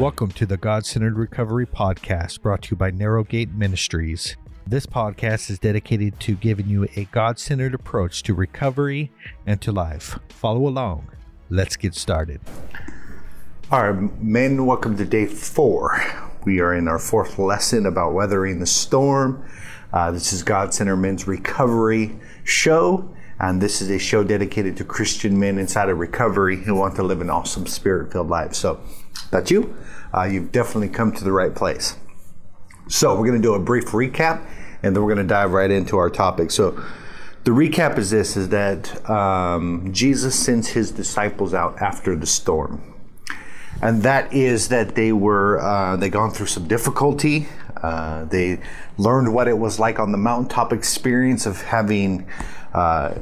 Welcome to the God Centered Recovery Podcast brought to you by Narrowgate Ministries. This podcast is dedicated to giving you a God centered approach to recovery and to life. Follow along. Let's get started. All right, men, welcome to day four. We are in our fourth lesson about weathering the storm. Uh, this is God Centered Men's Recovery Show, and this is a show dedicated to Christian men inside of recovery who want to live an awesome spirit filled life. So, that's you. Uh, you've definitely come to the right place. So, we're going to do a brief recap and then we're going to dive right into our topic. So, the recap is this is that um, Jesus sends his disciples out after the storm. And that is that they were uh, they gone through some difficulty. Uh, they learned what it was like on the mountaintop experience of having uh,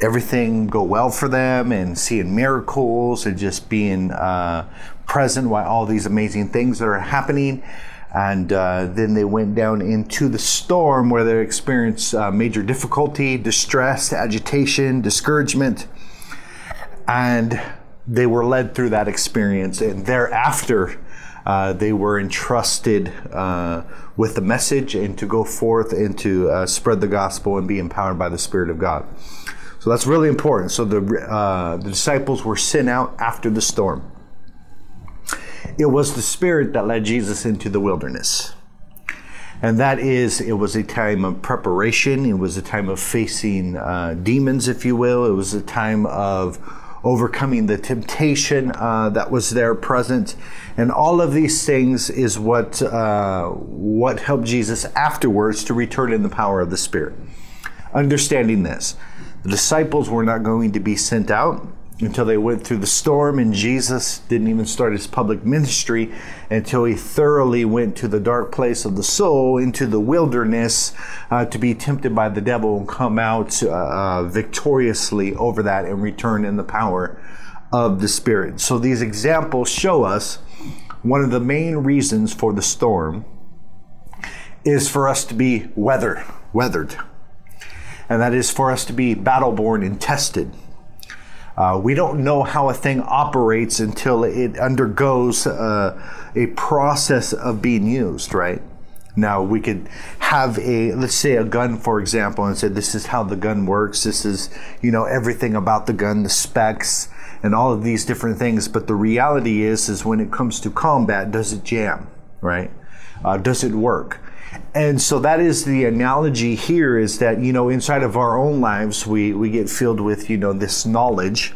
everything go well for them and seeing miracles and just being uh, present while all these amazing things that are happening. And uh, then they went down into the storm where they experienced uh, major difficulty, distress, agitation, discouragement. And they were led through that experience. And thereafter, uh, they were entrusted uh, with the message and to go forth and to uh, spread the gospel and be empowered by the Spirit of God. So that's really important. So the, uh, the disciples were sent out after the storm. It was the Spirit that led Jesus into the wilderness. And that is, it was a time of preparation. It was a time of facing uh, demons, if you will. It was a time of overcoming the temptation uh, that was there present. And all of these things is what, uh, what helped Jesus afterwards to return in the power of the Spirit. Understanding this, the disciples were not going to be sent out until they went through the storm, and Jesus didn't even start his public ministry until he thoroughly went to the dark place of the soul, into the wilderness, uh, to be tempted by the devil and come out uh, uh, victoriously over that and return in the power of the Spirit. So these examples show us one of the main reasons for the storm is for us to be weathered, weathered, and that is for us to be battle born and tested uh, we don't know how a thing operates until it undergoes uh, a process of being used, right? Now we could have a let's say a gun for example and say this is how the gun works. This is you know everything about the gun, the specs, and all of these different things. But the reality is is when it comes to combat, does it jam, right? Uh, does it work? And so that is the analogy here is that, you know, inside of our own lives, we, we get filled with, you know, this knowledge.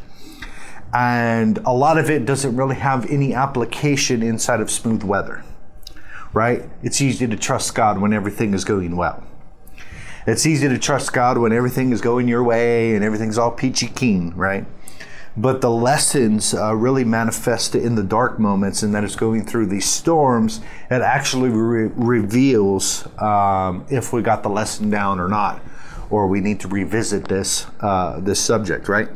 And a lot of it doesn't really have any application inside of smooth weather, right? It's easy to trust God when everything is going well. It's easy to trust God when everything is going your way and everything's all peachy keen, right? But the lessons uh, really manifest in the dark moments and that it's going through these storms. It actually re- reveals um, if we got the lesson down or not or we need to revisit this uh, this subject right?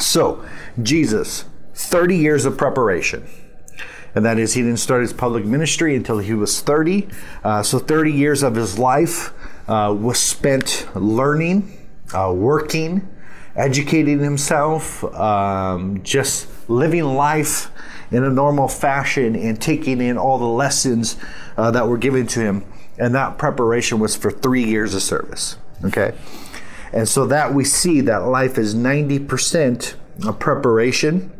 So jesus 30 years of preparation. And that is he didn't start his public ministry until he was 30 uh, so 30 years of his life uh, was spent learning uh, working educating himself, um, just living life in a normal fashion and taking in all the lessons uh, that were given to him. And that preparation was for three years of service. Okay. And so that we see that life is 90% of preparation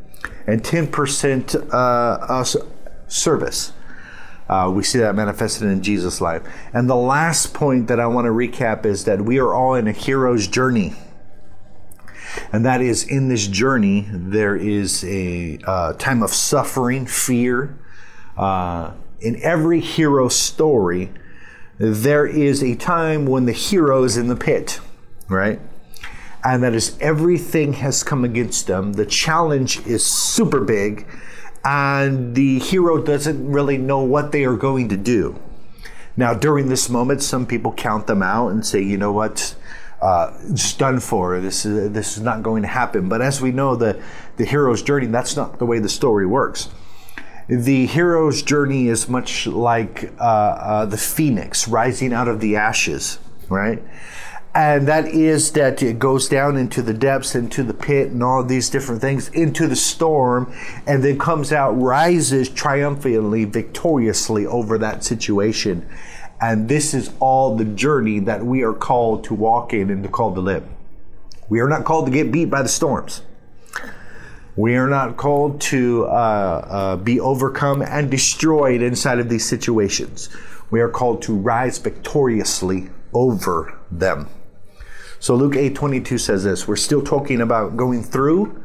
and 10% uh, service. Uh, we see that manifested in Jesus' life. And the last point that I want to recap is that we are all in a hero's journey and that is in this journey, there is a uh, time of suffering, fear. Uh, in every hero story, there is a time when the hero is in the pit, right? And that is everything has come against them. The challenge is super big, and the hero doesn't really know what they are going to do. Now, during this moment, some people count them out and say, you know what? Uh, just done for. This is this is not going to happen. But as we know, the the hero's journey that's not the way the story works. The hero's journey is much like uh, uh, the phoenix rising out of the ashes, right? and that is that it goes down into the depths, into the pit, and all these different things, into the storm, and then comes out, rises triumphantly, victoriously over that situation. And this is all the journey that we are called to walk in and to call to live. We are not called to get beat by the storms. We are not called to uh, uh, be overcome and destroyed inside of these situations. We are called to rise victoriously over them. So Luke 8:22 says this. We're still talking about going through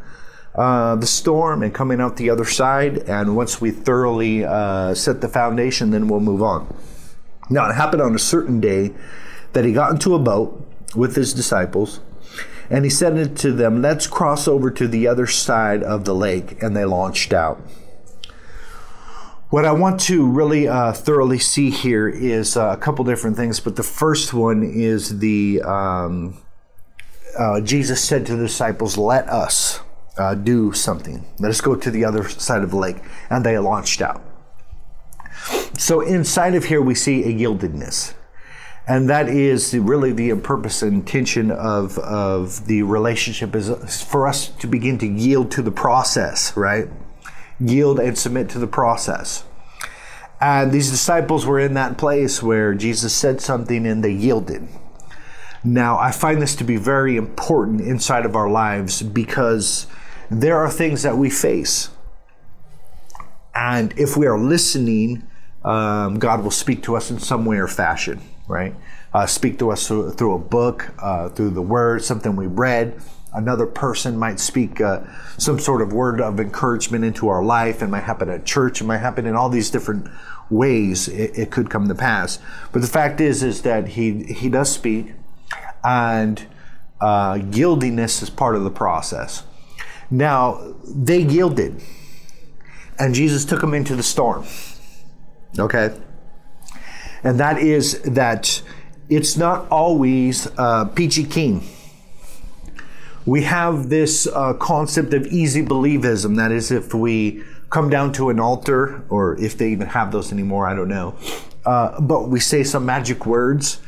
uh, the storm and coming out the other side. And once we thoroughly uh, set the foundation, then we'll move on. Now it happened on a certain day that he got into a boat with his disciples, and he said to them, "Let's cross over to the other side of the lake." And they launched out. What I want to really uh, thoroughly see here is uh, a couple different things, but the first one is the um, uh, Jesus said to the disciples, Let us uh, do something. Let us go to the other side of the lake. And they launched out. So inside of here, we see a yieldedness. And that is really the purpose and intention of, of the relationship is for us to begin to yield to the process, right? yield and submit to the process. And these disciples were in that place where Jesus said something and they yielded. Now, I find this to be very important inside of our lives because there are things that we face. And if we are listening, um, God will speak to us in some way or fashion, right? Uh, speak to us through, through a book, uh, through the word, something we read, another person might speak uh, some sort of word of encouragement into our life. It might happen at church. It might happen in all these different ways. It, it could come to pass. But the fact is, is that he he does speak, and uh, yieldiness is part of the process. Now they yielded, and Jesus took them into the storm. Okay, and that is that it's not always uh, peachy keen we have this uh, concept of easy believism. That is, if we come down to an altar, or if they even have those anymore, I don't know. Uh, but we say some magic words,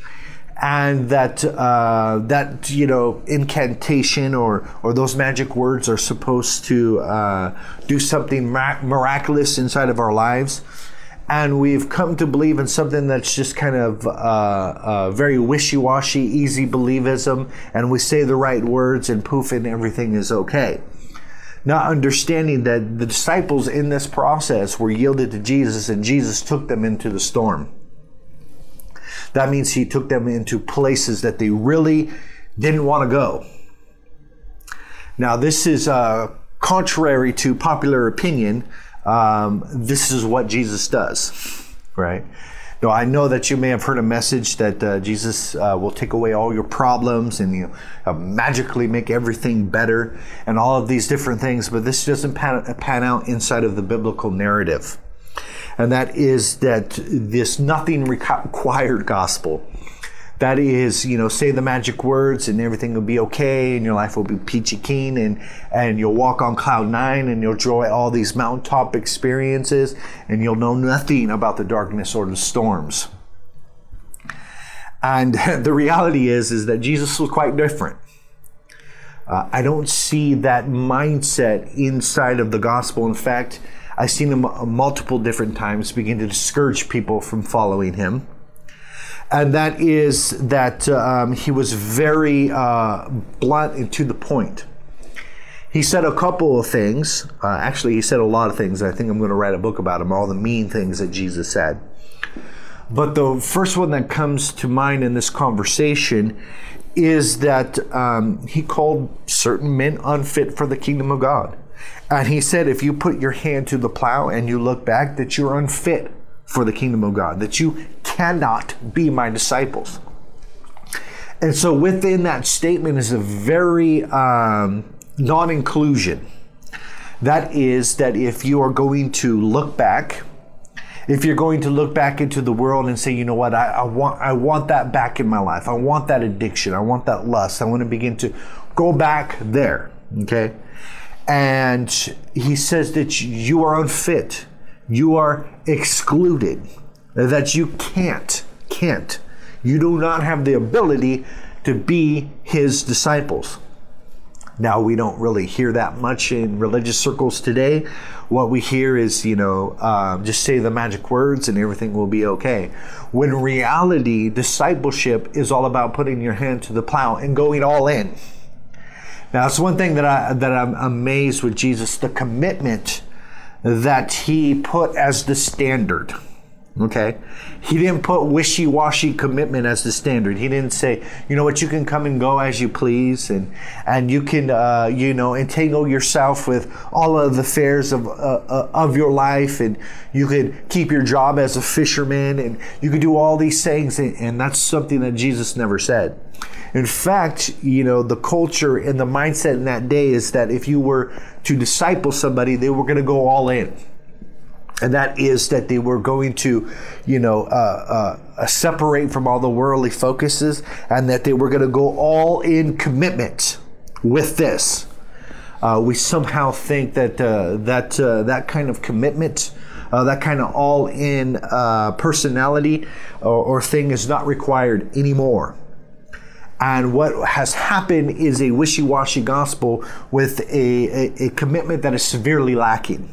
and that uh, that you know incantation or or those magic words are supposed to uh, do something miraculous inside of our lives and we've come to believe in something that's just kind of uh, uh, very wishy-washy, easy believism, and we say the right words and poof, and everything is okay. Not understanding that the disciples in this process were yielded to Jesus, and Jesus took them into the storm. That means he took them into places that they really didn't want to go. Now, this is uh, contrary to popular opinion um, this is what Jesus does, right? Now, I know that you may have heard a message that uh, Jesus uh, will take away all your problems and you magically make everything better and all of these different things, but this doesn't pan, pan out inside of the biblical narrative. And that is that this nothing required gospel that is, you know, say the magic words and everything will be okay and your life will be peachy keen and, and you'll walk on cloud nine and you'll enjoy all these mountaintop experiences and you'll know nothing about the darkness or the storms. And the reality is, is that Jesus was quite different. Uh, I don't see that mindset inside of the gospel. In fact, I've seen him multiple different times begin to discourage people from following him and that is that um, he was very uh, blunt and to the point. He said a couple of things. Uh, actually, he said a lot of things. I think I'm going to write a book about him, all the mean things that Jesus said. But the first one that comes to mind in this conversation is that um, he called certain men unfit for the kingdom of God. And he said, if you put your hand to the plow and you look back, that you're unfit for the kingdom of God, that you cannot be my disciples. And so within that statement is a very um, non inclusion. That is, that if you are going to look back, if you're going to look back into the world and say, you know what, I, I, want I want that back in my life. I want that addiction. I want that lust. I want to begin to go back there. Okay. And he says that you are unfit you are excluded, that you can't, can't. You do not have the ability to be his disciples. Now, we don't really hear that much in religious circles today. What we hear is, you know, um, just say the magic words and everything will be okay. When reality, discipleship is all about putting your hand to the plow and going all in. Now, that's one thing that I that I'm amazed with Jesus: the commitment that he put as the standard. Okay. He didn't put wishy washy commitment as the standard. He didn't say, you know what, you can come and go as you please and, and you can, uh, you know, entangle yourself with all of the affairs of, uh, uh, of your life and you could keep your job as a fisherman and you could do all these things. And, and that's something that Jesus never said. In fact, you know, the culture and the mindset in that day is that if you were to disciple somebody, they were going to go all in and that is that they were going to, you know, uh, uh, separate from all the worldly focuses, and that they were going to go all in commitment with this. Uh, we somehow think that uh, that uh, that kind of commitment, uh, that kind of all in personality or, or thing is not required anymore. And what has happened is a wishy washy gospel with a, a, a commitment that is severely lacking.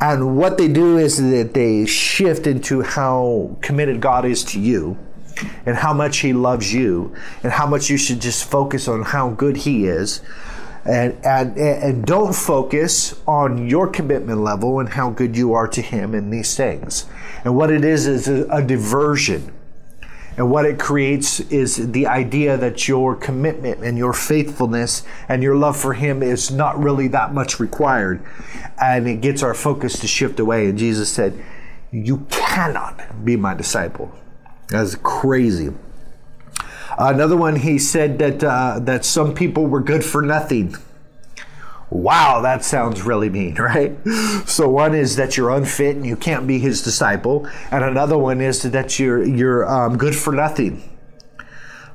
And what they do is that they shift into how committed God is to you and how much He loves you and how much you should just focus on how good He is. And, and, and don't focus on your commitment level and how good you are to Him in these things. And what it is is a, a diversion and what it creates is the idea that your commitment and your faithfulness and your love for Him is not really that much required. And it gets our focus to shift away. And Jesus said, You cannot be my disciple. That's crazy. Another one, he said that, uh, that some people were good for nothing. Wow, that sounds really mean, right? So one is that you're unfit and you can't be his disciple, and another one is that you're you're um, good for nothing.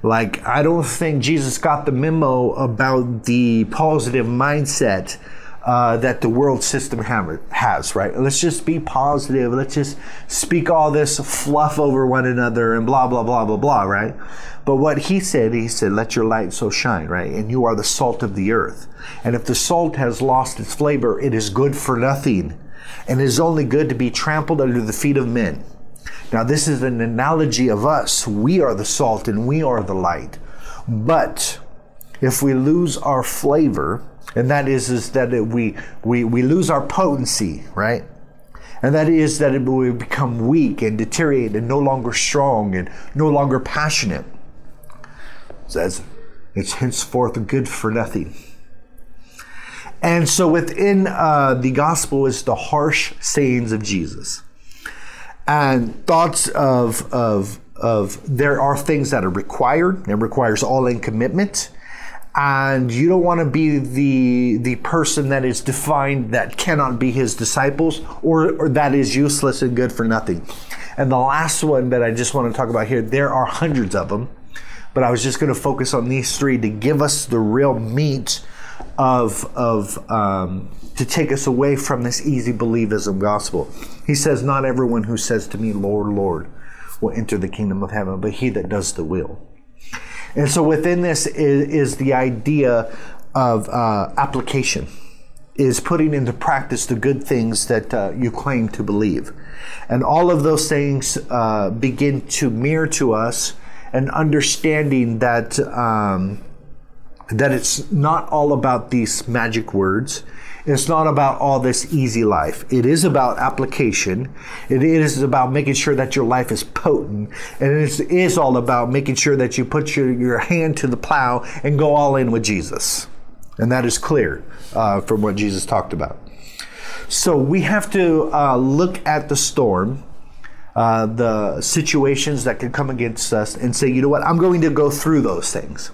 Like I don't think Jesus got the memo about the positive mindset uh, that the world system has, right? Let's just be positive. Let's just speak all this fluff over one another and blah, blah, blah, blah, blah, right? But what he said, he said, let your light so shine, right? And you are the salt of the earth. And if the salt has lost its flavor, it is good for nothing. And is only good to be trampled under the feet of men. Now, this is an analogy of us. We are the salt and we are the light. But if we lose our flavor, and that is, is that we, we, we lose our potency, right? And that is that we become weak and deteriorate and no longer strong and no longer passionate. It says it's henceforth good for nothing. And so within uh, the gospel is the harsh sayings of Jesus and thoughts of, of, of there are things that are required. and requires all in commitment and you don't want to be the the person that is defined that cannot be his disciples or, or that is useless and good for nothing. And the last one that I just want to talk about here, there are hundreds of them, but I was just going to focus on these three to give us the real meat of of um, to take us away from this easy believism gospel. He says, "Not everyone who says to me, Lord, Lord, will enter the kingdom of heaven, but he that does the will." And so within this is, is the idea of uh, application, is putting into practice the good things that uh, you claim to believe. And all of those things uh, begin to mirror to us an understanding that um, that it's not all about these magic words. It's not about all this easy life. It is about application. It is about making sure that your life is potent. And it is all about making sure that you put your, your hand to the plow and go all in with Jesus. And that is clear uh, from what Jesus talked about. So we have to uh, look at the storm, uh, the situations that could come against us, and say, you know what, I'm going to go through those things.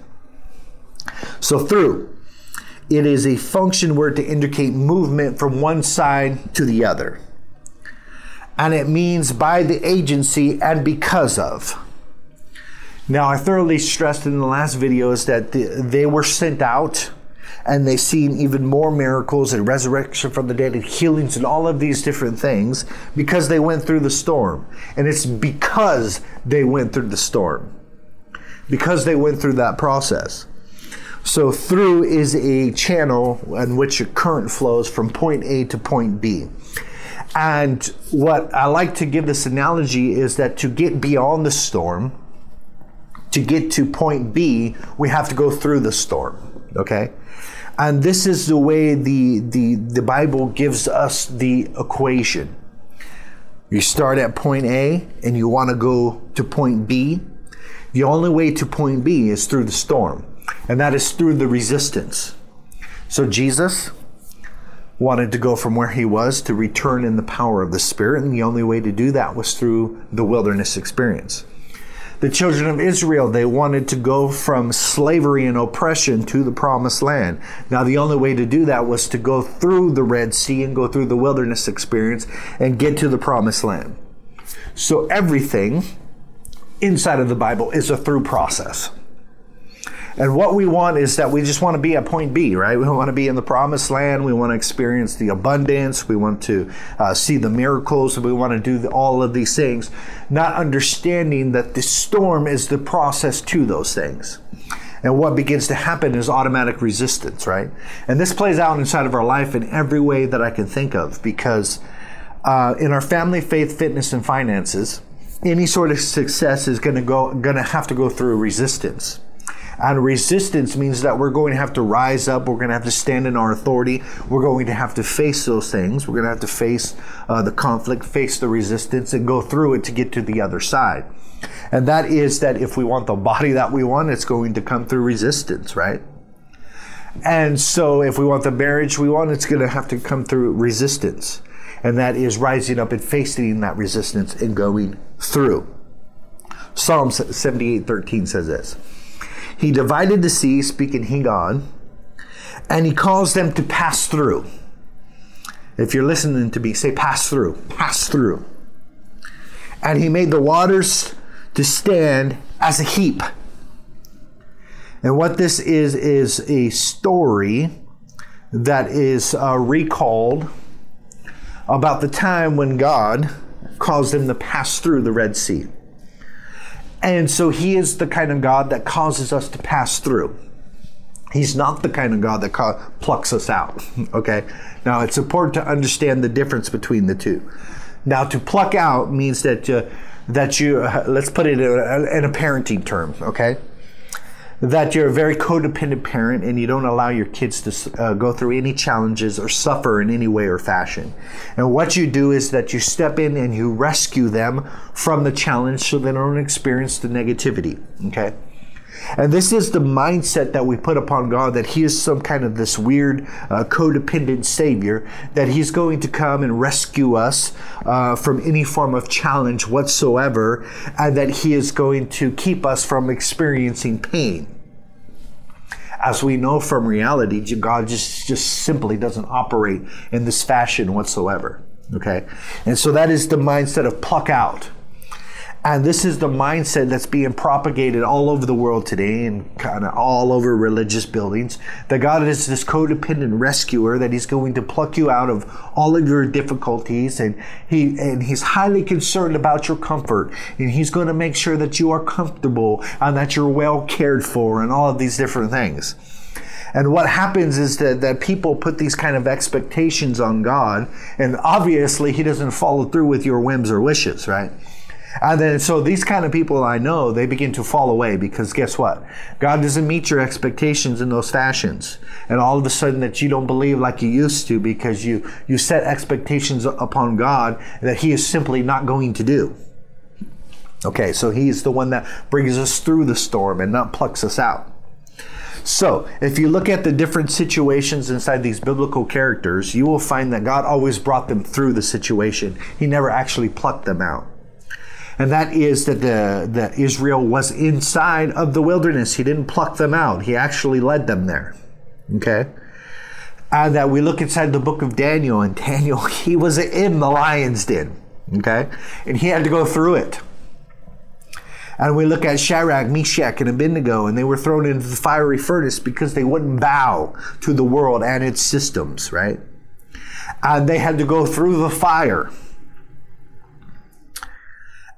So, through it is a function word to indicate movement from one side to the other. And it means by the agency and because of. Now, I thoroughly stressed in the last videos that they were sent out and they've seen even more miracles and resurrection from the dead and healings and all of these different things because they went through the storm. And it's because they went through the storm. because they went through that process. So through is a channel in which a current flows from point A to point B. And what I like to give this analogy is that to get beyond the storm, to get to point B, we have to go through the storm. Okay? And this is the way the, the, the Bible gives us the equation. You start at point A and you want to go to point B. The only way to point B is through the storm and that is through the resistance. So Jesus wanted to go from where he was to return in the power of the Spirit, and the only way to do that was through the wilderness experience. The children of Israel, they wanted to go from slavery and oppression to the promised land. Now, the only way to do that was to go through the Red Sea and go through the wilderness experience and get to the promised land. So, everything inside of the Bible is a through process. And what we want is that we just want to be at point B, right? We want to be in the promised land. We want to experience the abundance. We want to uh, see the miracles. We want to do the, all of these things, not understanding that the storm is the process to those things. And what begins to happen is automatic resistance, right? And this plays out inside of our life in every way that I can think of because uh, in our family, faith, fitness, and finances, any sort of success is going to go going to have to go through resistance and resistance means that we're going to have to rise up. We're going to have to stand in our authority. We're going to have to face those things. We're going to have to face uh, the conflict, face the resistance, and go through it to get to the other side. And that is that if we want the body that we want, it's going to come through resistance, right? And so if we want the marriage we want, it's going to have to come through resistance. And that is rising up and facing that resistance and going through. Psalm 78 13 says this. He divided the sea, speaking Higan, and he calls them to pass through. If you're listening to me, say pass through, pass through. And he made the waters to stand as a heap. And what this is, is a story that is uh, recalled about the time when God caused them to pass through the Red Sea. And so he is the kind of God that causes us to pass through. He's not the kind of God that plucks us out. Okay? Now, it's important to understand the difference between the two. Now, to pluck out means that, uh, that you, uh, let's put it in a, in a parenting term, okay? That you're a very codependent parent and you don't allow your kids to uh, go through any challenges or suffer in any way or fashion. And what you do is that you step in and you rescue them from the challenge so they don't experience the negativity. Okay? And this is the mindset that we put upon God that He is some kind of this weird uh, codependent Savior, that He's going to come and rescue us uh, from any form of challenge whatsoever, and that He is going to keep us from experiencing pain. As we know from reality, God just, just simply doesn't operate in this fashion whatsoever. Okay? And so that is the mindset of pluck out. And this is the mindset that's being propagated all over the world today and kind of all over religious buildings that God is this codependent rescuer, that He's going to pluck you out of all of your difficulties and He and He's highly concerned about your comfort and He's going to make sure that you are comfortable and that you're well cared for and all of these different things. And what happens is that, that people put these kind of expectations on God, and obviously He doesn't follow through with your whims or wishes, right? And then, so these kind of people I know, they begin to fall away because guess what? God doesn't meet your expectations in those fashions. And all of a sudden that you don't believe like you used to because you, you set expectations upon God that He is simply not going to do. Okay, so He's the one that brings us through the storm and not plucks us out. So, if you look at the different situations inside these biblical characters, you will find that God always brought them through the situation. He never actually plucked them out and that is that the that Israel was inside of the wilderness. He didn't pluck them out. He actually led them there. Okay? And that we look inside the book of Daniel, and Daniel, he was in the lion's den. Okay? And he had to go through it. And we look at Shadrach, Meshach, and Abednego, and they were thrown into the fiery furnace because they wouldn't bow to the world and its systems, right? And they had to go through the fire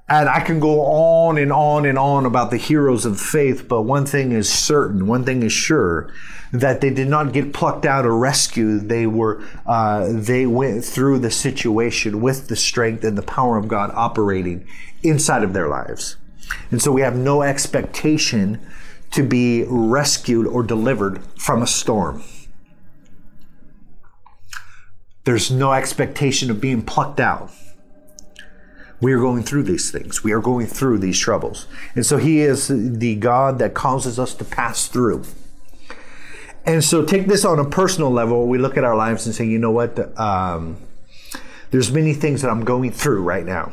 And I can go on and on and on about the heroes of faith, but one thing is certain, one thing is sure, that they did not get plucked out or rescued. They were, uh, they went through the situation with the strength and the power of God operating inside of their lives. And so we have no expectation to be rescued or delivered from a storm. There's no expectation of being plucked out. We are going through these things. We are going through these troubles. And so He is the God that causes us to pass through. And so take this on a personal level. We look at our lives and say, you know what? Um, there's many things that I'm going through right now.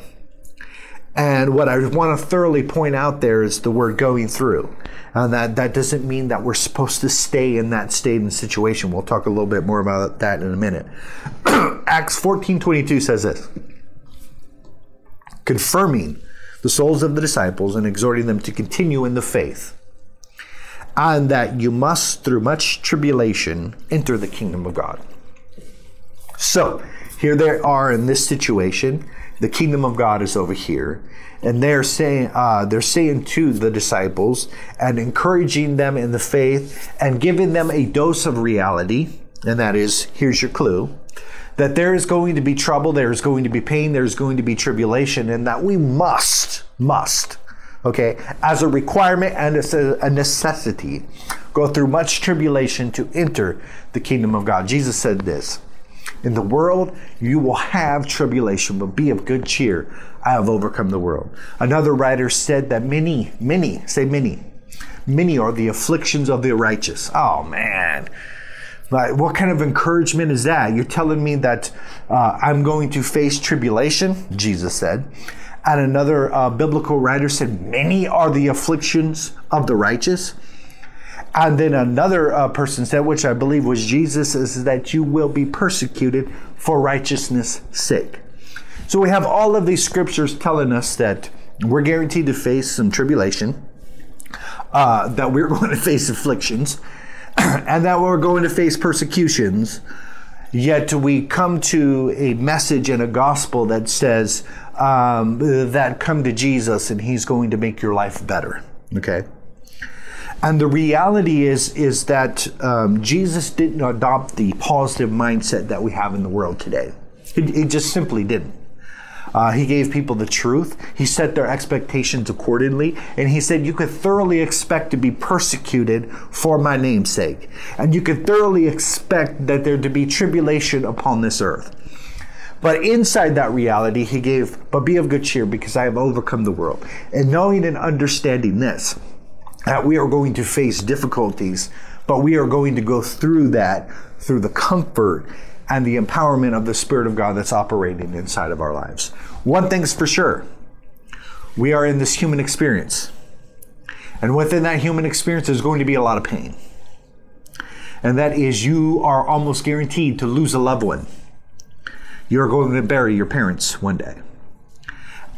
And what I want to thoroughly point out there is the word going through. And that, that doesn't mean that we're supposed to stay in that state and situation. We'll talk a little bit more about that in a minute. Acts 14 22 says this confirming the souls of the disciples and exhorting them to continue in the faith, and that you must, through much tribulation, enter the kingdom of God. So, here they are in this situation the kingdom of God is over here. And they're saying, uh, they're saying to the disciples and encouraging them in the faith and giving them a dose of reality. And that is, here's your clue that there is going to be trouble, there is going to be pain, there is going to be tribulation, and that we must, must, okay, as a requirement and as a necessity, go through much tribulation to enter the kingdom of God. Jesus said this in the world, you will have tribulation, but be of good cheer. I have overcome the world. Another writer said that many, many, say many, many are the afflictions of the righteous. Oh, man. Like, what kind of encouragement is that? You're telling me that uh, I'm going to face tribulation, Jesus said. And another uh, biblical writer said, Many are the afflictions of the righteous. And then another uh, person said, which I believe was Jesus, is that you will be persecuted for righteousness' sake. So we have all of these scriptures telling us that we're guaranteed to face some tribulation, uh, that we're going to face afflictions, and that we're going to face persecutions. Yet we come to a message and a gospel that says um, that come to Jesus and He's going to make your life better. Okay. And the reality is, is that um, Jesus didn't adopt the positive mindset that we have in the world today. He, he just simply didn't. Uh, he gave people the truth. He set their expectations accordingly. And he said, You could thoroughly expect to be persecuted for my name's sake. And you could thoroughly expect that there to be tribulation upon this earth. But inside that reality, he gave, But be of good cheer because I have overcome the world. And knowing and understanding this, that we are going to face difficulties, but we are going to go through that through the comfort and the empowerment of the Spirit of God that's operating inside of our lives. One thing's for sure we are in this human experience. And within that human experience, there's going to be a lot of pain. And that is, you are almost guaranteed to lose a loved one. You're going to bury your parents one day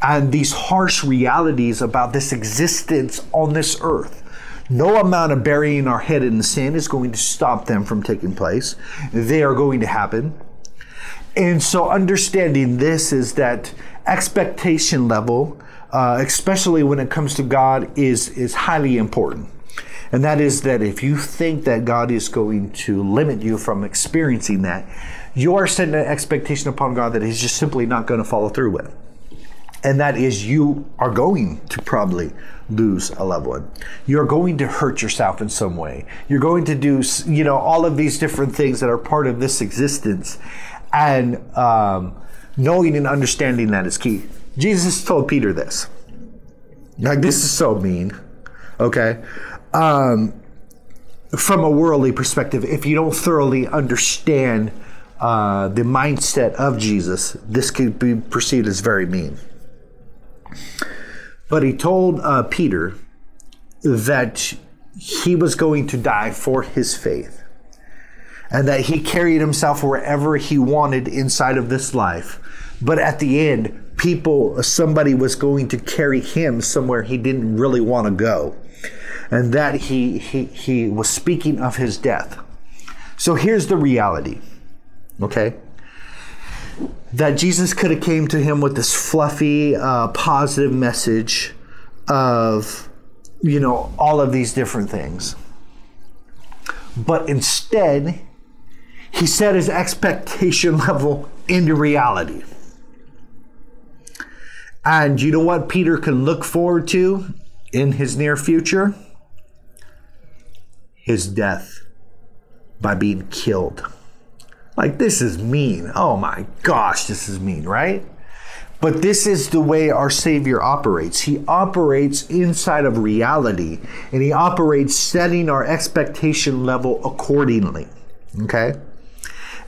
and these harsh realities about this existence on this earth. No amount of burying our head in the sand is going to stop them from taking place. They are going to happen. And so, understanding this is that expectation level, uh, especially when it comes to God, is, is highly important. And that is that if you think that God is going to limit you from experiencing that, you are setting an expectation upon God that He's just simply not going to follow through with and that is you are going to probably lose a loved one. You're going to hurt yourself in some way. You're going to do, you know, all of these different things that are part of this existence. And um, knowing and understanding that is key. Jesus told Peter this. Like, this is so mean. Okay. Um, from a worldly perspective, if you don't thoroughly understand uh, the mindset of Jesus, this could be perceived as very mean. But he told uh, Peter that he was going to die for his faith and that he carried himself wherever he wanted inside of this life. But at the end, people, somebody was going to carry him somewhere he didn't really want to go. And that he, he, he was speaking of his death. So here's the reality, okay? That Jesus could have came to him with this fluffy, uh, positive message of, you know, all of these different things. But instead, he set his expectation level into reality. And you know what Peter can look forward to in his near future? His death by being killed. Like, this is mean. Oh my gosh, this is mean, right? But this is the way our Savior operates. He operates inside of reality and He operates setting our expectation level accordingly. Okay?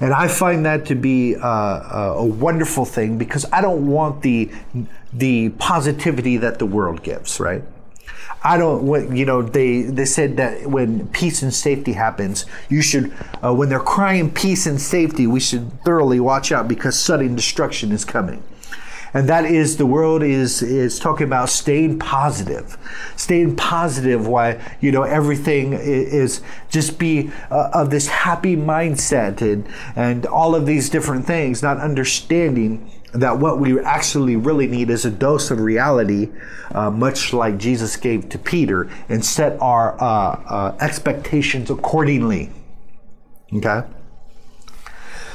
And I find that to be uh, a wonderful thing because I don't want the, the positivity that the world gives, right? I don't, you know, they, they said that when peace and safety happens, you should, uh, when they're crying peace and safety, we should thoroughly watch out because sudden destruction is coming and that is the world is is talking about staying positive, staying positive. Why you know everything is just be uh, of this happy mindset and and all of these different things, not understanding that what we actually really need is a dose of reality, uh, much like Jesus gave to Peter, and set our uh, uh, expectations accordingly. Okay?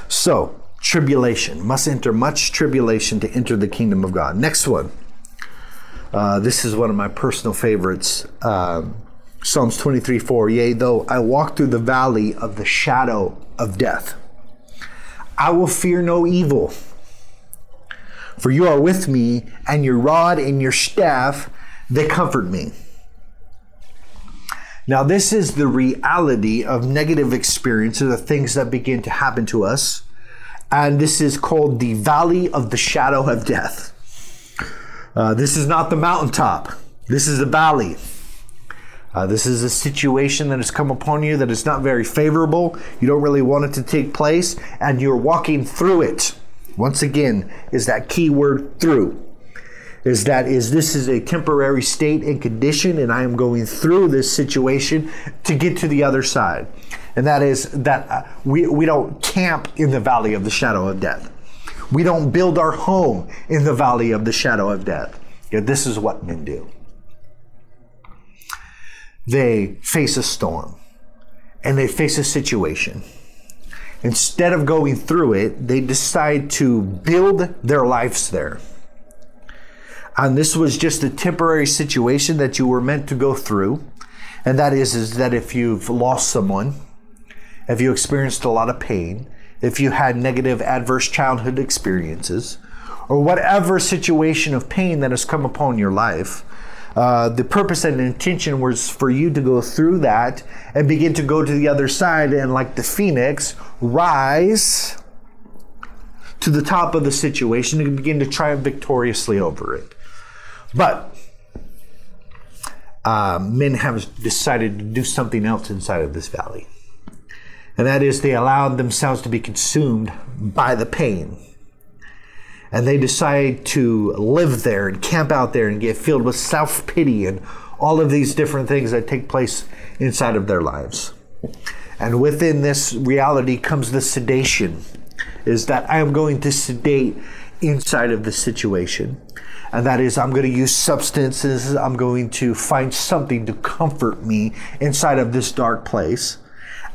So, tribulation, must enter much tribulation to enter the kingdom of God. Next one. Uh, this is one of my personal favorites. Uh, Psalms 23 4. Yea, though I walk through the valley of the shadow of death, I will fear no evil. For you are with me, and your rod and your staff, they comfort me. Now, this is the reality of negative experiences, the things that begin to happen to us and this is called the Valley of the Shadow of Death. Uh, this is not the mountaintop, this is the valley. Uh, this is a situation that has come upon you that is not very favorable. You don't really want it to take place, and you're walking through it. Once again, is that key word through. Is that is this is a temporary state and condition, and I am going through this situation to get to the other side and that is that uh, we, we don't camp in the valley of the shadow of death. We don't build our home in the valley of the shadow of death. Yet this is what men do. They face a storm and they face a situation. Instead of going through it, they decide to build their lives there. And this was just a temporary situation that you were meant to go through. And that is, is that if you've lost someone, if you experienced a lot of pain, if you had negative adverse childhood experiences, or whatever situation of pain that has come upon your life, uh, the purpose and intention was for you to go through that and begin to go to the other side and, like the phoenix, rise to the top of the situation and begin to triumph victoriously over it. But uh, men have decided to do something else inside of this valley and that is they allowed themselves to be consumed by the pain. And they decide to live there and camp out there and get filled with self pity and all of these different things that take place inside of their lives. And within this reality comes the sedation, is that I am going to sedate inside of the situation. And that is, I'm going to use substances, I'm going to find something to comfort me inside of this dark place.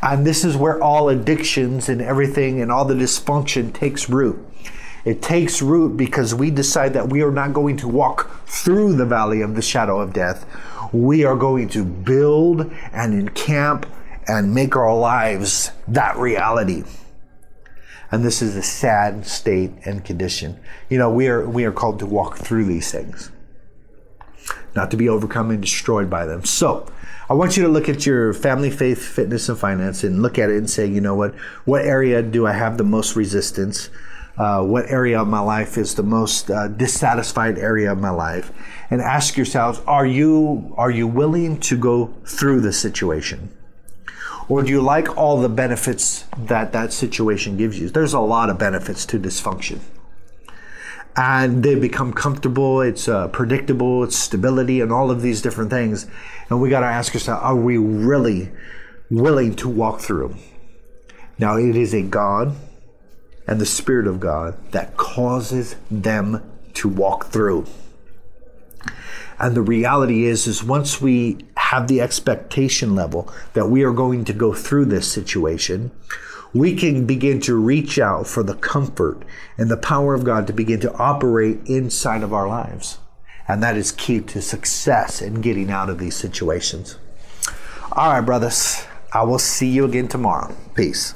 And this is where all addictions and everything and all the dysfunction takes root. It takes root because we decide that we are not going to walk through the valley of the shadow of death. We are going to build and encamp and make our lives that reality. And this is a sad state and condition. You know, we are we are called to walk through these things, not to be overcome and destroyed by them. So, I want you to look at your family, faith, fitness, and finance and look at it and say, you know what? What area do I have the most resistance? Uh, what area of my life is the most uh, dissatisfied area of my life? And ask yourselves, are you are you willing to go through the situation? Or do you like all the benefits that that situation gives you? There's a lot of benefits to dysfunction and they become comfortable. It's uh, predictable. It's stability and all of these different things. And we got to ask ourselves: Are we really willing to walk through? Now, it is a God and the Spirit of God that causes them to walk through. And the reality is, is once we have the expectation level that we are going to go through this situation, we can begin to reach out for the comfort and the power of God to begin to operate inside of our lives. And that is key to success in getting out of these situations. All right, brothers, I will see you again tomorrow. Peace.